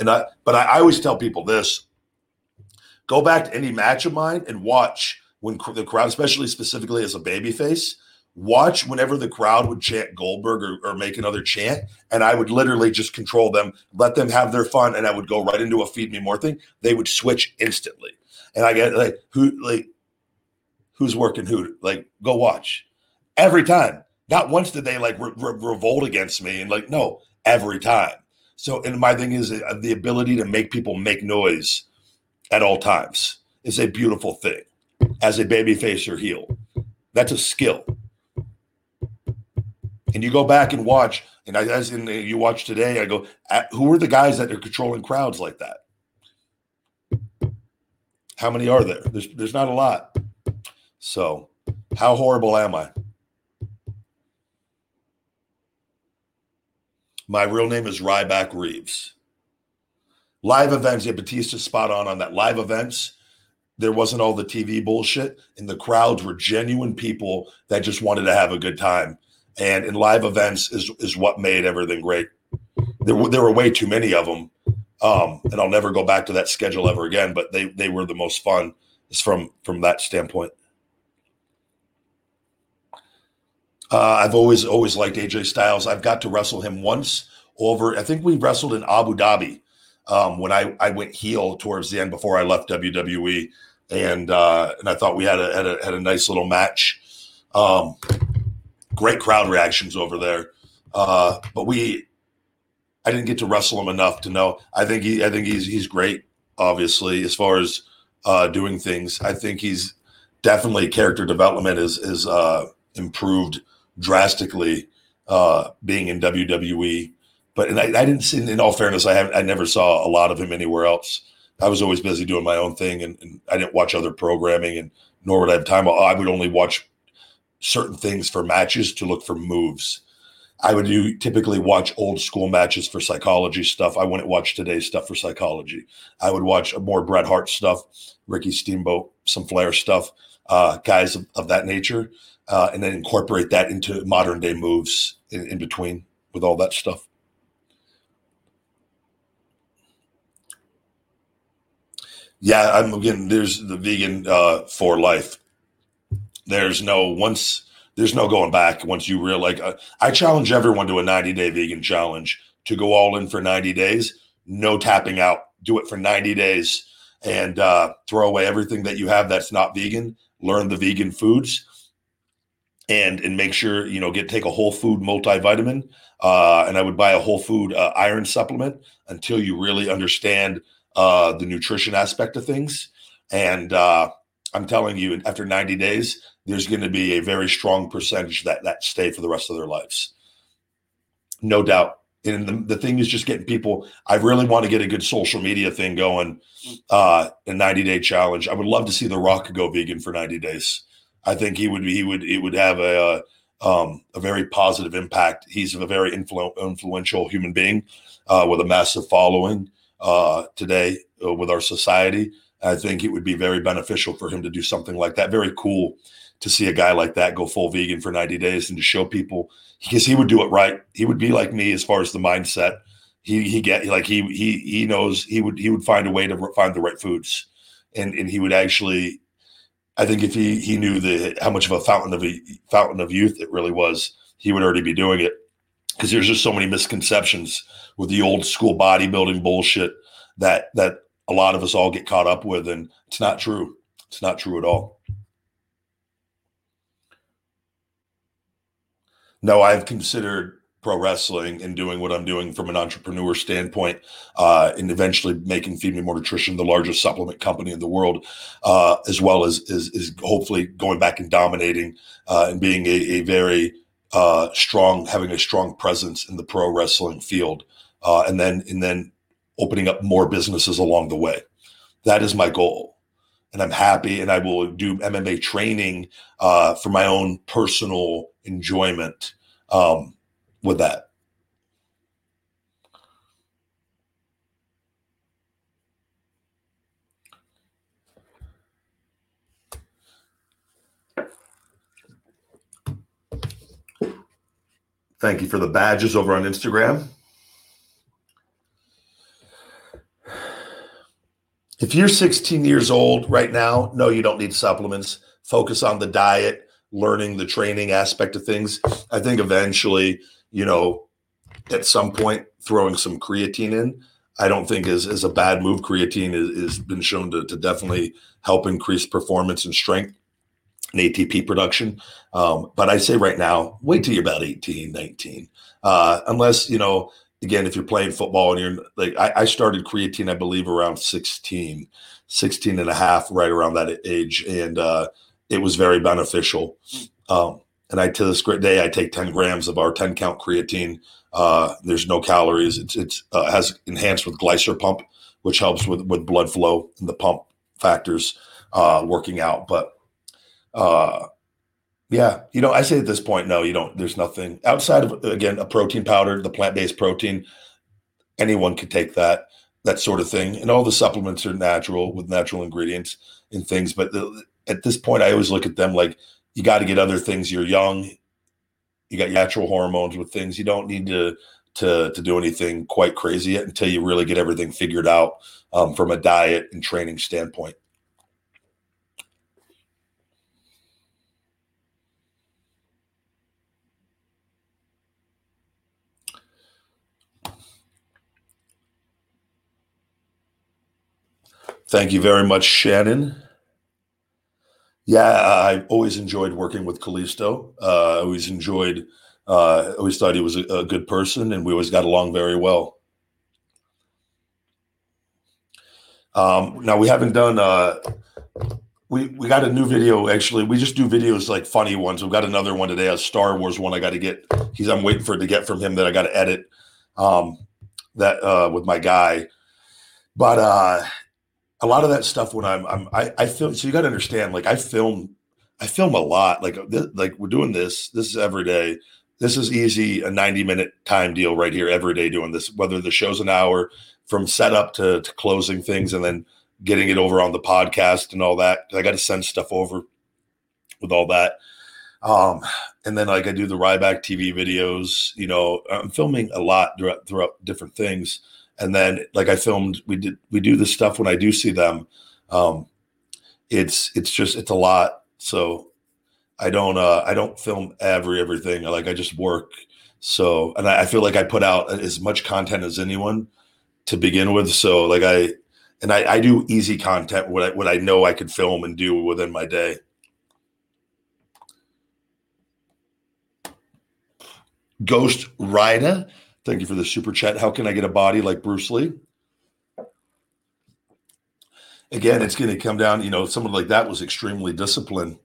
And I but I, I always tell people this: go back to any match of mine and watch when the crowd, especially specifically as a baby face, watch whenever the crowd would chant Goldberg or, or, make another chant, and I would literally just control them, let them have their fun, and I would go right into a feed me more thing. They would switch instantly, and I get like who like who's working who like go watch every time. Not once did they like re- re- revolt against me, and like no, every time. So, and my thing is uh, the ability to make people make noise at all times is a beautiful thing as a baby face or heel. That's a skill and you go back and watch, and I, as in you watch today, I go, who are the guys that are controlling crowds like that? How many are there? There's there's not a lot. So, how horrible am I? My real name is Ryback Reeves. Live events, yeah, Batista spot on on that. Live events, there wasn't all the TV bullshit, and the crowds were genuine people that just wanted to have a good time and in live events is is what made everything great. There were there were way too many of them, um, and I'll never go back to that schedule ever again. But they they were the most fun, from from that standpoint. Uh, I've always always liked AJ Styles. I've got to wrestle him once over. I think we wrestled in Abu Dhabi um, when I I went heel towards the end before I left WWE, and uh, and I thought we had a had a, had a nice little match. Um, great crowd reactions over there. Uh, but we, I didn't get to wrestle him enough to know. I think he, I think he's he's great. Obviously, as far as uh, doing things, I think he's definitely character development is is uh, improved drastically uh, being in WWE. But and I, I didn't see. In all fairness, I have I never saw a lot of him anywhere else. I was always busy doing my own thing, and, and I didn't watch other programming, and nor would I have time. I would only watch certain things for matches to look for moves. I would do typically watch old school matches for psychology stuff. I wouldn't watch today's stuff for psychology. I would watch more Bret Hart stuff, Ricky Steamboat, some Flair stuff, uh, guys of, of, that nature, uh, and then incorporate that into modern day moves in, in between with all that stuff. Yeah, I'm again. There's the vegan uh, for life there's no once there's no going back once you real like uh, I challenge everyone to a 90 day vegan challenge to go all in for 90 days, no tapping out. Do it for 90 days and uh, throw away everything that you have that's not vegan. Learn the vegan foods and and make sure you know get take a whole food multivitamin. Uh, and I would buy a whole food uh, iron supplement until you really understand uh, the nutrition aspect of things. And uh, I'm telling you, after 90 days, there's going to be a very strong percentage that that stay for the rest of their lives. No doubt. And the, the thing is just getting people. I really want to get a good social media thing going, uh, a 90 day challenge. I would love to see The Rock go vegan for 90 days. I think he would he would he would have a um, a very positive impact. He's a very influ- influential human being uh, with a massive following uh, today uh, with our society. I think it would be very beneficial for him to do something like that. Very cool to see a guy like that go full vegan for 90 days and to show people because he would do it right. He would be like me as far as the mindset. He he get like he he he knows he would he would find a way to find the right foods, and and he would actually. I think if he he knew the how much of a fountain of a fountain of youth it really was, he would already be doing it. Because there's just so many misconceptions with the old school bodybuilding bullshit that that a lot of us all get caught up with, and it's not true. It's not true at all. no, I've considered pro wrestling and doing what I'm doing from an entrepreneur standpoint, uh, and eventually making Feed Me More Nutrition the largest supplement company in the world, uh, as well as is, is hopefully going back and dominating uh, and being a, a very uh, strong, having a strong presence in the pro wrestling field, uh, and then and then opening up more businesses along the way. That is my goal. And I'm happy, and I will do MMA training uh, for my own personal enjoyment um, with that. Thank you for the badges over on Instagram. If you're 16 years old right now, no, you don't need supplements. Focus on the diet, learning the training aspect of things. I think eventually, you know, at some point, throwing some creatine in, I don't think is, is a bad move. Creatine has been shown to, to definitely help increase performance and strength and ATP production. Um, but I say right now, wait till you're about 18, 19. Uh, unless, you know, again, if you're playing football and you're like, I, I, started creatine, I believe around 16, 16 and a half, right around that age. And uh, it was very beneficial. Um, and I, to this great day, I take 10 grams of our 10 count creatine. Uh, there's no calories. It's, it's uh, has enhanced with glycer pump, which helps with, with blood flow and the pump factors uh, working out. But uh, yeah, you know, I say at this point, no, you don't. There's nothing outside of again a protein powder, the plant based protein. Anyone could take that, that sort of thing, and all the supplements are natural with natural ingredients and things. But the, at this point, I always look at them like you got to get other things. You're young, you got natural hormones with things. You don't need to to to do anything quite crazy yet until you really get everything figured out um, from a diet and training standpoint. Thank you very much, Shannon. Yeah, I always enjoyed working with Kalisto. Uh, I always enjoyed, uh, always thought he was a, a, good person, and we always got along very well. Um, now we haven't done. Uh, we we got a new video actually. We just do videos like funny ones. We've got another one today, a Star Wars one. I got to get. He's. I'm waiting for it to get from him that I got to edit. Um, that uh, with my guy, but uh, a lot of that stuff when I'm, I'm I, I film. So you got to understand, like I film, I film a lot. Like this, like we're doing this. This is every day. This is easy a 90 minute time deal right here every day doing this. Whether the show's an hour from setup to, to closing things and then getting it over on the podcast and all that. I got to send stuff over with all that. Um, and then like I do the Ryback TV videos. You know, I'm filming a lot throughout, throughout different things and then like I filmed, we did we do this stuff when I do see them. Um, it's it's just it's a lot. So I don't uh I don't film every everything. Like I just work. So and I, I feel like I put out as much content as anyone to begin with. So like I and I, I do easy content what I what I know I could film and do within my day. Ghost Rider Thank you for the super chat. How can I get a body like Bruce Lee? Again, it's going to come down, you know, someone like that was extremely disciplined.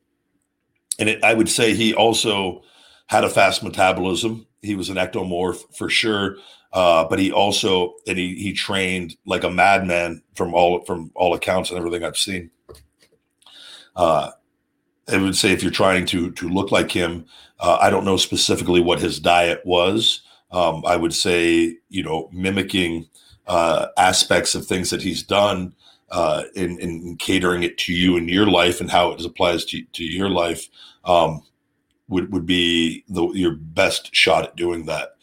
And it, I would say he also had a fast metabolism. He was an ectomorph for sure. Uh, but he also and he he trained like a madman from all from all accounts and everything I've seen. Uh, I would say if you're trying to to look like him, uh, I don't know specifically what his diet was, um, I would say, you know, mimicking uh, aspects of things that he's done uh, in, in, catering it to you in your life and how it applies to, to your life um, would, would be the, your best shot at doing that.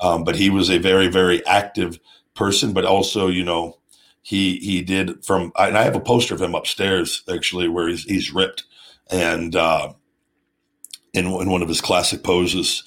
Um, but he was a very, very active person, but also, you know, he he did from and I have a poster of him upstairs actually where he's he's ripped and uh, in in one of his classic poses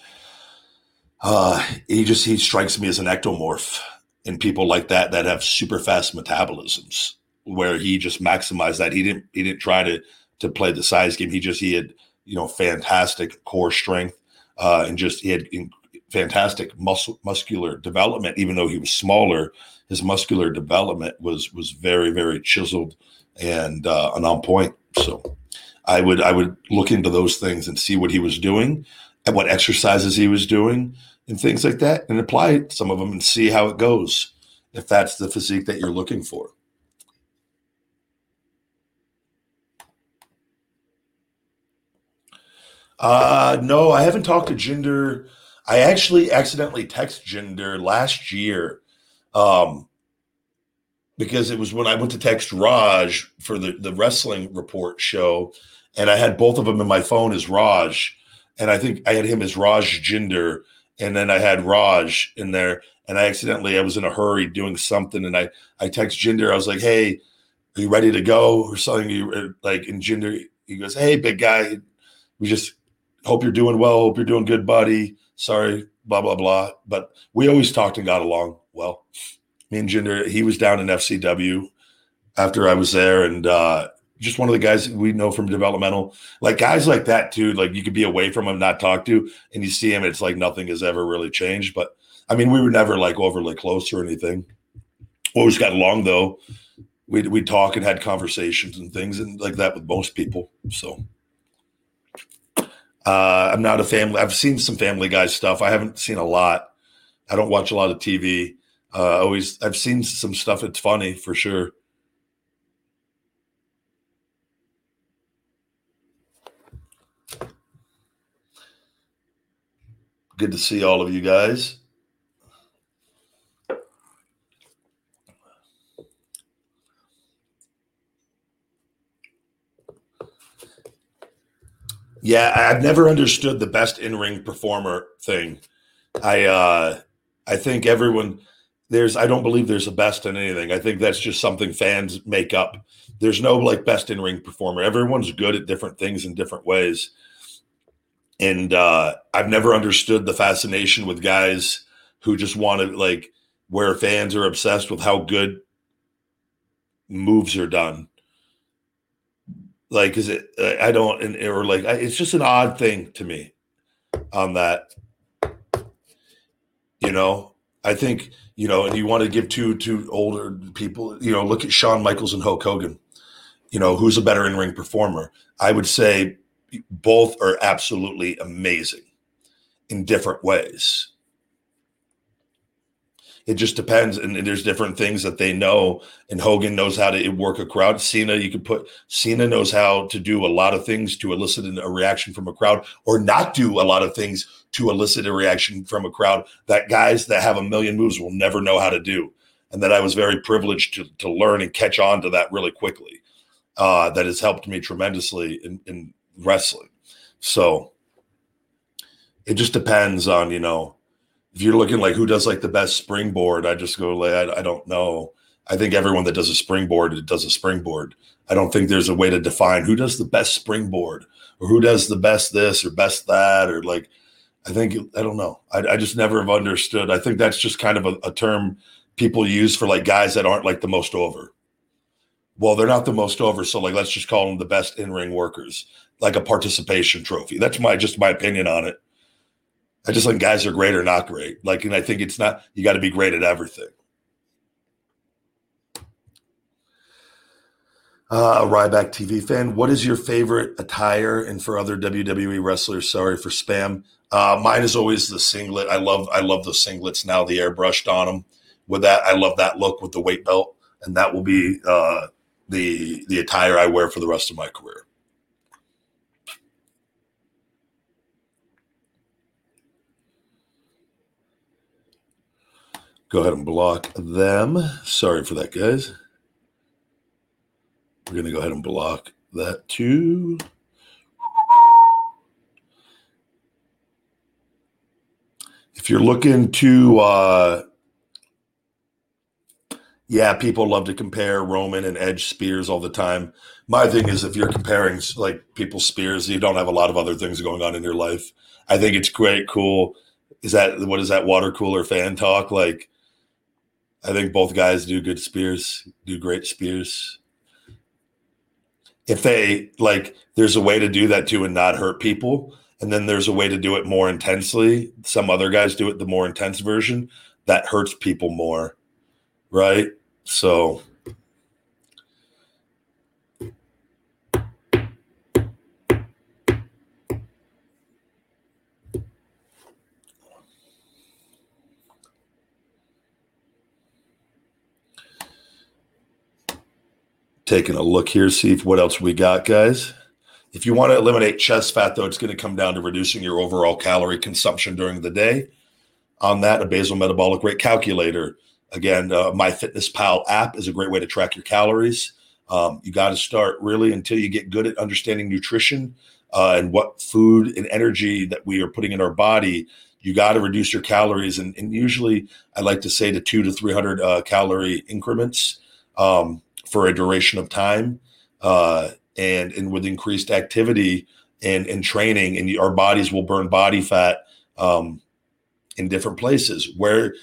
uh, he just he strikes me as an ectomorph and people like that that have super fast metabolisms where he just maximized that he didn't he didn't try to to play the size game he just he had you know fantastic core strength uh, and just he had in- fantastic muscle muscular development. Even though he was smaller, his muscular development was was very very chiseled and uh, and on point. So I would I would look into those things and see what he was doing and what exercises he was doing and things like that, and apply some of them and see how it goes if that's the physique that you're looking for. Uh, no, I haven't talked to Jinder. I actually accidentally text Jinder last year, um, because it was when I went to text Raj for the the wrestling report show, and I had both of them in my phone as Raj, and I think I had him as Raj Jinder, and then I had Raj in there, and I accidentally I was in a hurry doing something, and I I text Jinder. I was like, "Hey, are you ready to go?" or something. You like, and Jinder he goes, "Hey, big guy, we just hope you're doing well. Hope you're doing good, buddy. Sorry, blah blah blah." But we always talked and got along well. Me and Jinder, he was down in FCW after I was there, and uh, just one of the guys we know from developmental. Like guys like that too. Like you could be away from him, not talk to, and you see him. It's like nothing has ever really changed. But I mean, we were never like overly close or anything. Always got along though. We we talk and had conversations and things and like that with most people. So uh, I'm not a family. I've seen some Family Guy stuff. I haven't seen a lot. I don't watch a lot of TV. Uh, always, I've seen some stuff. It's funny for sure. Good to see all of you guys. Yeah, I've never understood the best in-ring performer thing. I uh I think everyone there's I don't believe there's a best in anything. I think that's just something fans make up. There's no like best in-ring performer. Everyone's good at different things in different ways. And uh I've never understood the fascination with guys who just want to like where fans are obsessed with how good moves are done. Like is it i don't and or like it's just an odd thing to me on that. You know? I think you know and you want to give two two older people you know look at Shawn Michaels and Hulk Hogan. You know who's a better in-ring performer? I would say both are absolutely amazing in different ways. It just depends and, there's different things that they know and hogan knows how to work a crowd. Cena you could put cena knows how to do a lot of things to elicit a reaction from a crowd or not do a lot of things to elicit a reaction from a crowd that guys that have a million moves will never know how to do. And that i was very privileged to, to learn and catch on to that really quickly uh, that has helped me tremendously in, in wrestling so it just depends on you know if you're looking like who does like the best springboard, I just go like I, I don't know. I think everyone that does a springboard it does a springboard. I don't think there's a way to define who does the best springboard or who does the best this or best that or like. I think I don't know. I, I just never have understood. I think that's just kind of a, a term people use for like guys that aren't like the most over. Well, they're not the most over, so like let's just call them the best in ring workers, like a participation trophy. That's my just my opinion on it. I just think guys are great or not great. Like, and I think it's not, you got to be great at everything. Uh, a Ryback TV fan, what is your favorite attire? And for other WWE wrestlers, sorry for spam. Uh, mine is always the singlet. I love, I love the singlets now. The airbrushed on them. With that, I love that look with the weight belt, and that will be uh, the the attire I wear for the rest of my career. Go ahead and block them. Sorry for that, guys. We're going to go ahead and block that too. If you're looking to, uh, yeah, people love to compare Roman and Edge spears all the time. My thing is, if you're comparing like people's spears, you don't have a lot of other things going on in your life. I think it's great, cool. Is that what is that water cooler fan talk? Like, I think both guys do good spears, do great spears. If they like, there's a way to do that too and not hurt people. and then there's a way to do it more intensely. Some other guys do it the more intense version that hurts people more, right? So taking a look here, see if what else we got, guys. If you want to eliminate chest fat, though, it's going to come down to reducing your overall calorie consumption during the day. On that, a basal metabolic rate calculator. Again, uh, MyFitnessPal app is a great way to track your calories. Um, you got to start really until you get good at understanding nutrition uh, and what food and energy that we are putting in our body. You got to reduce your calories, and, and, usually I like to say to two to three hundred uh, calorie increments um, for a duration of time. Uh, and and with increased activity and and training, and our bodies will burn body fat um, in different places where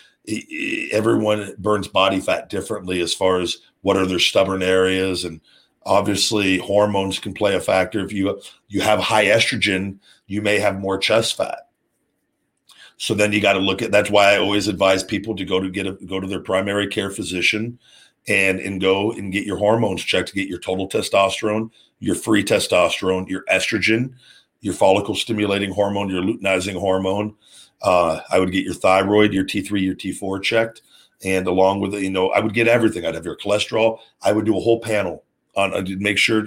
everyone burns body fat differently as far as what are their stubborn areas and obviously hormones can play a factor if you you have high estrogen you may have more chest fat so then you got to look at that's why i always advise people to go to get a, go to their primary care physician and and go and get your hormones checked to get your total testosterone, your free testosterone, your estrogen, your follicle stimulating hormone, your luteinizing hormone. Uh, I would get your thyroid, your T3, your T4 checked, and along with it, you know, I would get everything. I'd have your cholesterol. I would do a whole panel on. I'd make sure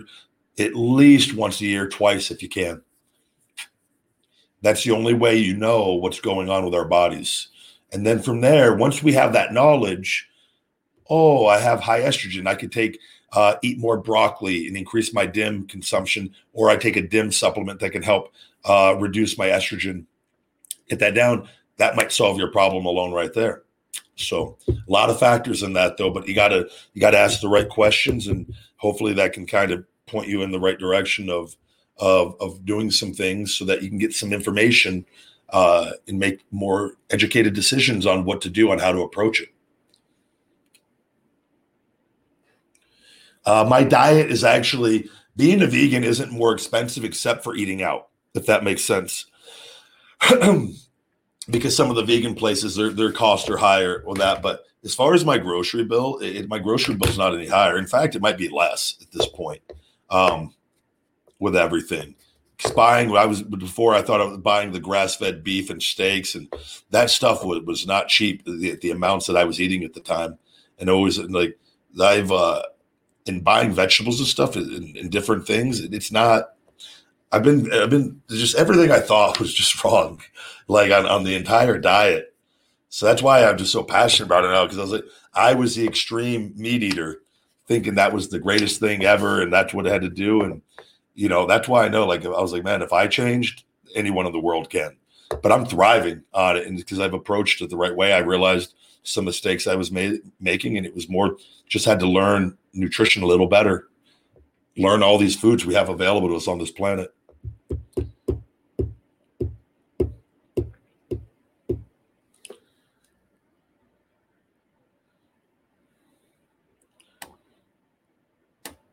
at least once a year, twice if you can. That's the only way you know what's going on with our bodies. And then from there, once we have that knowledge, oh, I have high estrogen. I could take uh, eat more broccoli and increase my DIM consumption, or I take a DIM supplement that can help uh, reduce my estrogen. Get that down. That might solve your problem alone right there. So a lot of factors in that though, but you gotta you gotta ask the right questions, and hopefully that can kind of point you in the right direction of of of doing some things so that you can get some information uh, and make more educated decisions on what to do on how to approach it. Uh, my diet is actually being a vegan isn't more expensive except for eating out, if that makes sense. because some of the vegan places their their costs are higher or that. But as far as my grocery bill, it, my grocery bill is not any higher. In fact, it might be less at this point um, with everything. Buying, I was before I thought I was buying the grass fed beef and steaks, and that stuff was, was not cheap. The, the amounts that I was eating at the time, and always like I've uh, in buying vegetables and stuff and, and different things. It's not. I've been I've been just everything I thought was just wrong, like on, on the entire diet. So that's why I'm just so passionate about it now because I was like I was the extreme meat eater, thinking that was the greatest thing ever, and that's what I had to do. And you know that's why I know like I was like man, if I changed, anyone in the world can. But I'm thriving on it, and because I've approached it the right way, I realized some mistakes I was made, making, and it was more just had to learn nutrition a little better, learn all these foods we have available to us on this planet.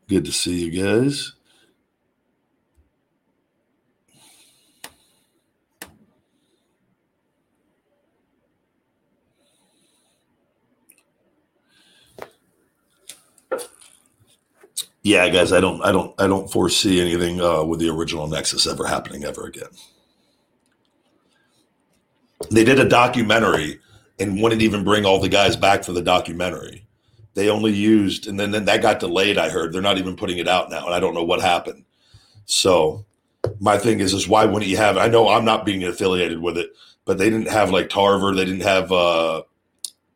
Good to see you guys. Yeah, guys, I don't, I don't, I don't foresee anything uh, with the original Nexus ever happening ever again. They did a documentary and wouldn't even bring all the guys back for the documentary. They only used, and then, then that got delayed. I heard they're not even putting it out now, and I don't know what happened. So my thing is, is why wouldn't you have? I know I'm not being affiliated with it, but they didn't have like Tarver, they didn't have uh,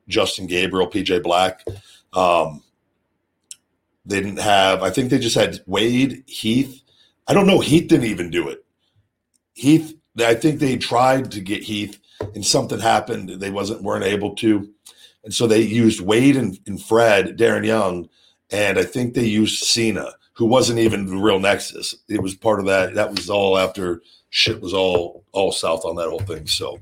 Justin Gabriel, PJ Black. Um, they didn't have, I think they just had Wade, Heath. I don't know. Heath didn't even do it. Heath, I think they tried to get Heath and something happened. They wasn't weren't able to. And so they used Wade and, and Fred, Darren Young, and I think they used Cena, who wasn't even the real Nexus. It was part of that. That was all after shit was all all south on that whole thing. So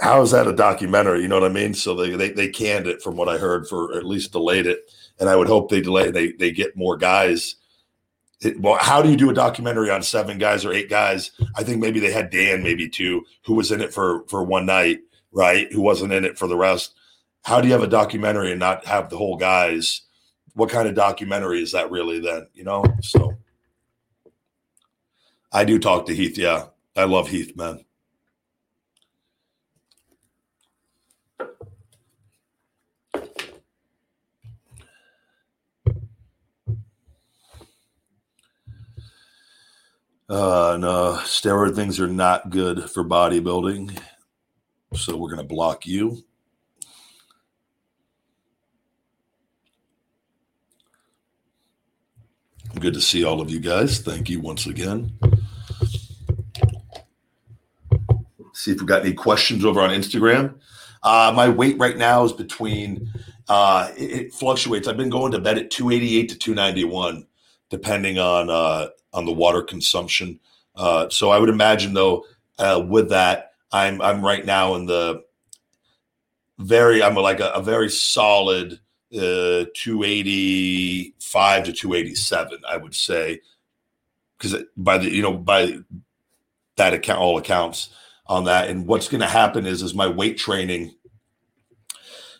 how is that a documentary? You know what I mean? So they, they they canned it from what I heard for at least delayed it and I would hope they delay they they get more guys it, well, how do you do a documentary on seven guys or eight guys? I think maybe they had Dan, maybe two, who was in it for for one night, right? Who wasn't in it for the rest. How do you have a documentary and not have the whole guys? What kind of documentary is that really then? You know, so I do talk to Heath. Yeah, I love Heath, man. Uh, no, steroid things are not good for bodybuilding. So we're going to block you. Good to see all of you guys. Thank you once again. See if we got any questions over on Instagram. Uh, my weight right now is between, uh, it, it fluctuates. I've been going to bed at 288 to 291, depending on uh, on the water consumption. Uh, so I would imagine, though, uh, with that, I'm I'm right now in the very I'm like a, a very solid uh, 285 to 287, I would say, because by the you know by that account, all accounts on that. And what's going to happen is is my weight training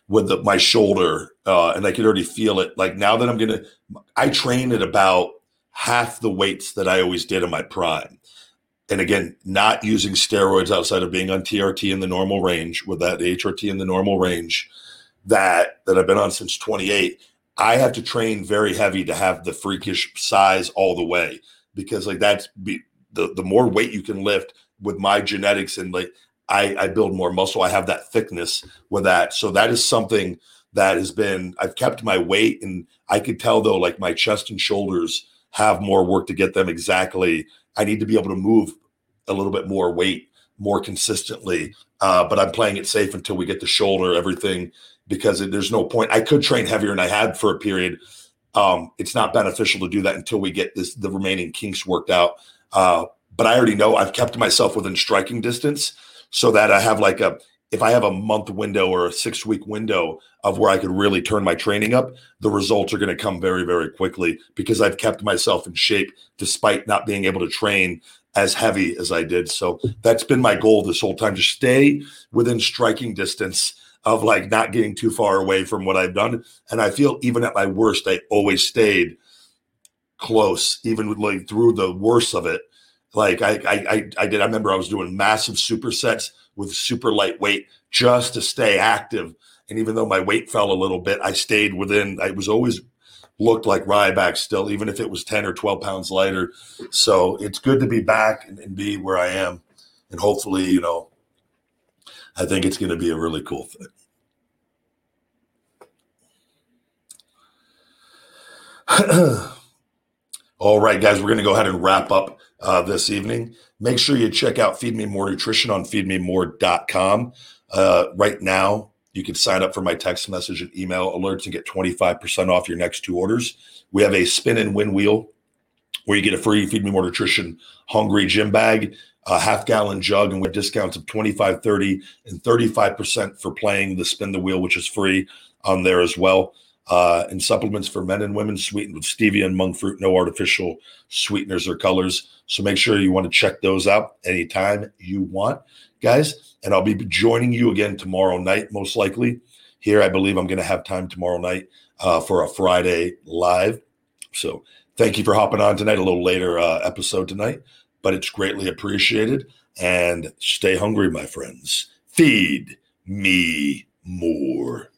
with the, my shoulder, uh, and I can already feel it. Like now that I'm gonna, I train at about half the weights that I always did in my prime. And again, not using steroids outside of being on TRT in the normal range with that HRT in the normal range that that I've been on since 28. I have to train very heavy to have the freakish size all the way because like that's be, the the more weight you can lift with my genetics and like I, I build more muscle. I have that thickness with that. So that is something that has been I've kept my weight and I could tell though like my chest and shoulders have more work to get them exactly. I need to be able to move a little bit more weight more consistently. Uh, but I'm playing it safe until we get the shoulder, everything, because it, there's no point. I could train heavier and I had for a period. Um, it's not beneficial to do that until we get this the remaining kinks worked out. Uh, but I already know I've kept myself within striking distance so that I have like a if I have a month window or a six week window of where I could really turn my training up, the results are going to come very, very quickly because I've kept myself in shape despite not being able to train as heavy as I did. So that's been my goal this whole time to stay within striking distance of like not getting too far away from what I've done. And I feel even at my worst, I always stayed close, even like through the worst of it. Like I, I, I did. I remember I was doing massive supersets with super lightweight just to stay active. And even though my weight fell a little bit, I stayed within. I was always looked like Ryback still, even if it was 10 or 12 pounds lighter. So it's good to be back and, and be where I am. And hopefully, you know, I think it's going to be a really cool thing. All right, guys, we're going to go ahead and wrap up uh, this evening. Make sure you check out Feed Me More Nutrition on feedmemore.com. Uh, right now, you can sign up for my text message and email alerts and get 25% off your next two orders. We have a spin and win wheel where you get a free Feed Me More Nutrition Hungry Gym Bag, a half gallon jug, and with discounts of 25, 30, and 35% for playing the spin the wheel, which is free on there as well. Uh, and supplements for men and women sweetened with stevia and monk fruit, no artificial sweeteners or colors. So make sure you want to check those out anytime you want, guys and I'll be joining you again tomorrow night, most likely. Here, I believe I'm going to have time tomorrow night uh, for a Friday live. So, thank you for hopping on tonight. A little later uh, episode tonight, but it's greatly appreciated. And stay hungry, my friends. Feed me more.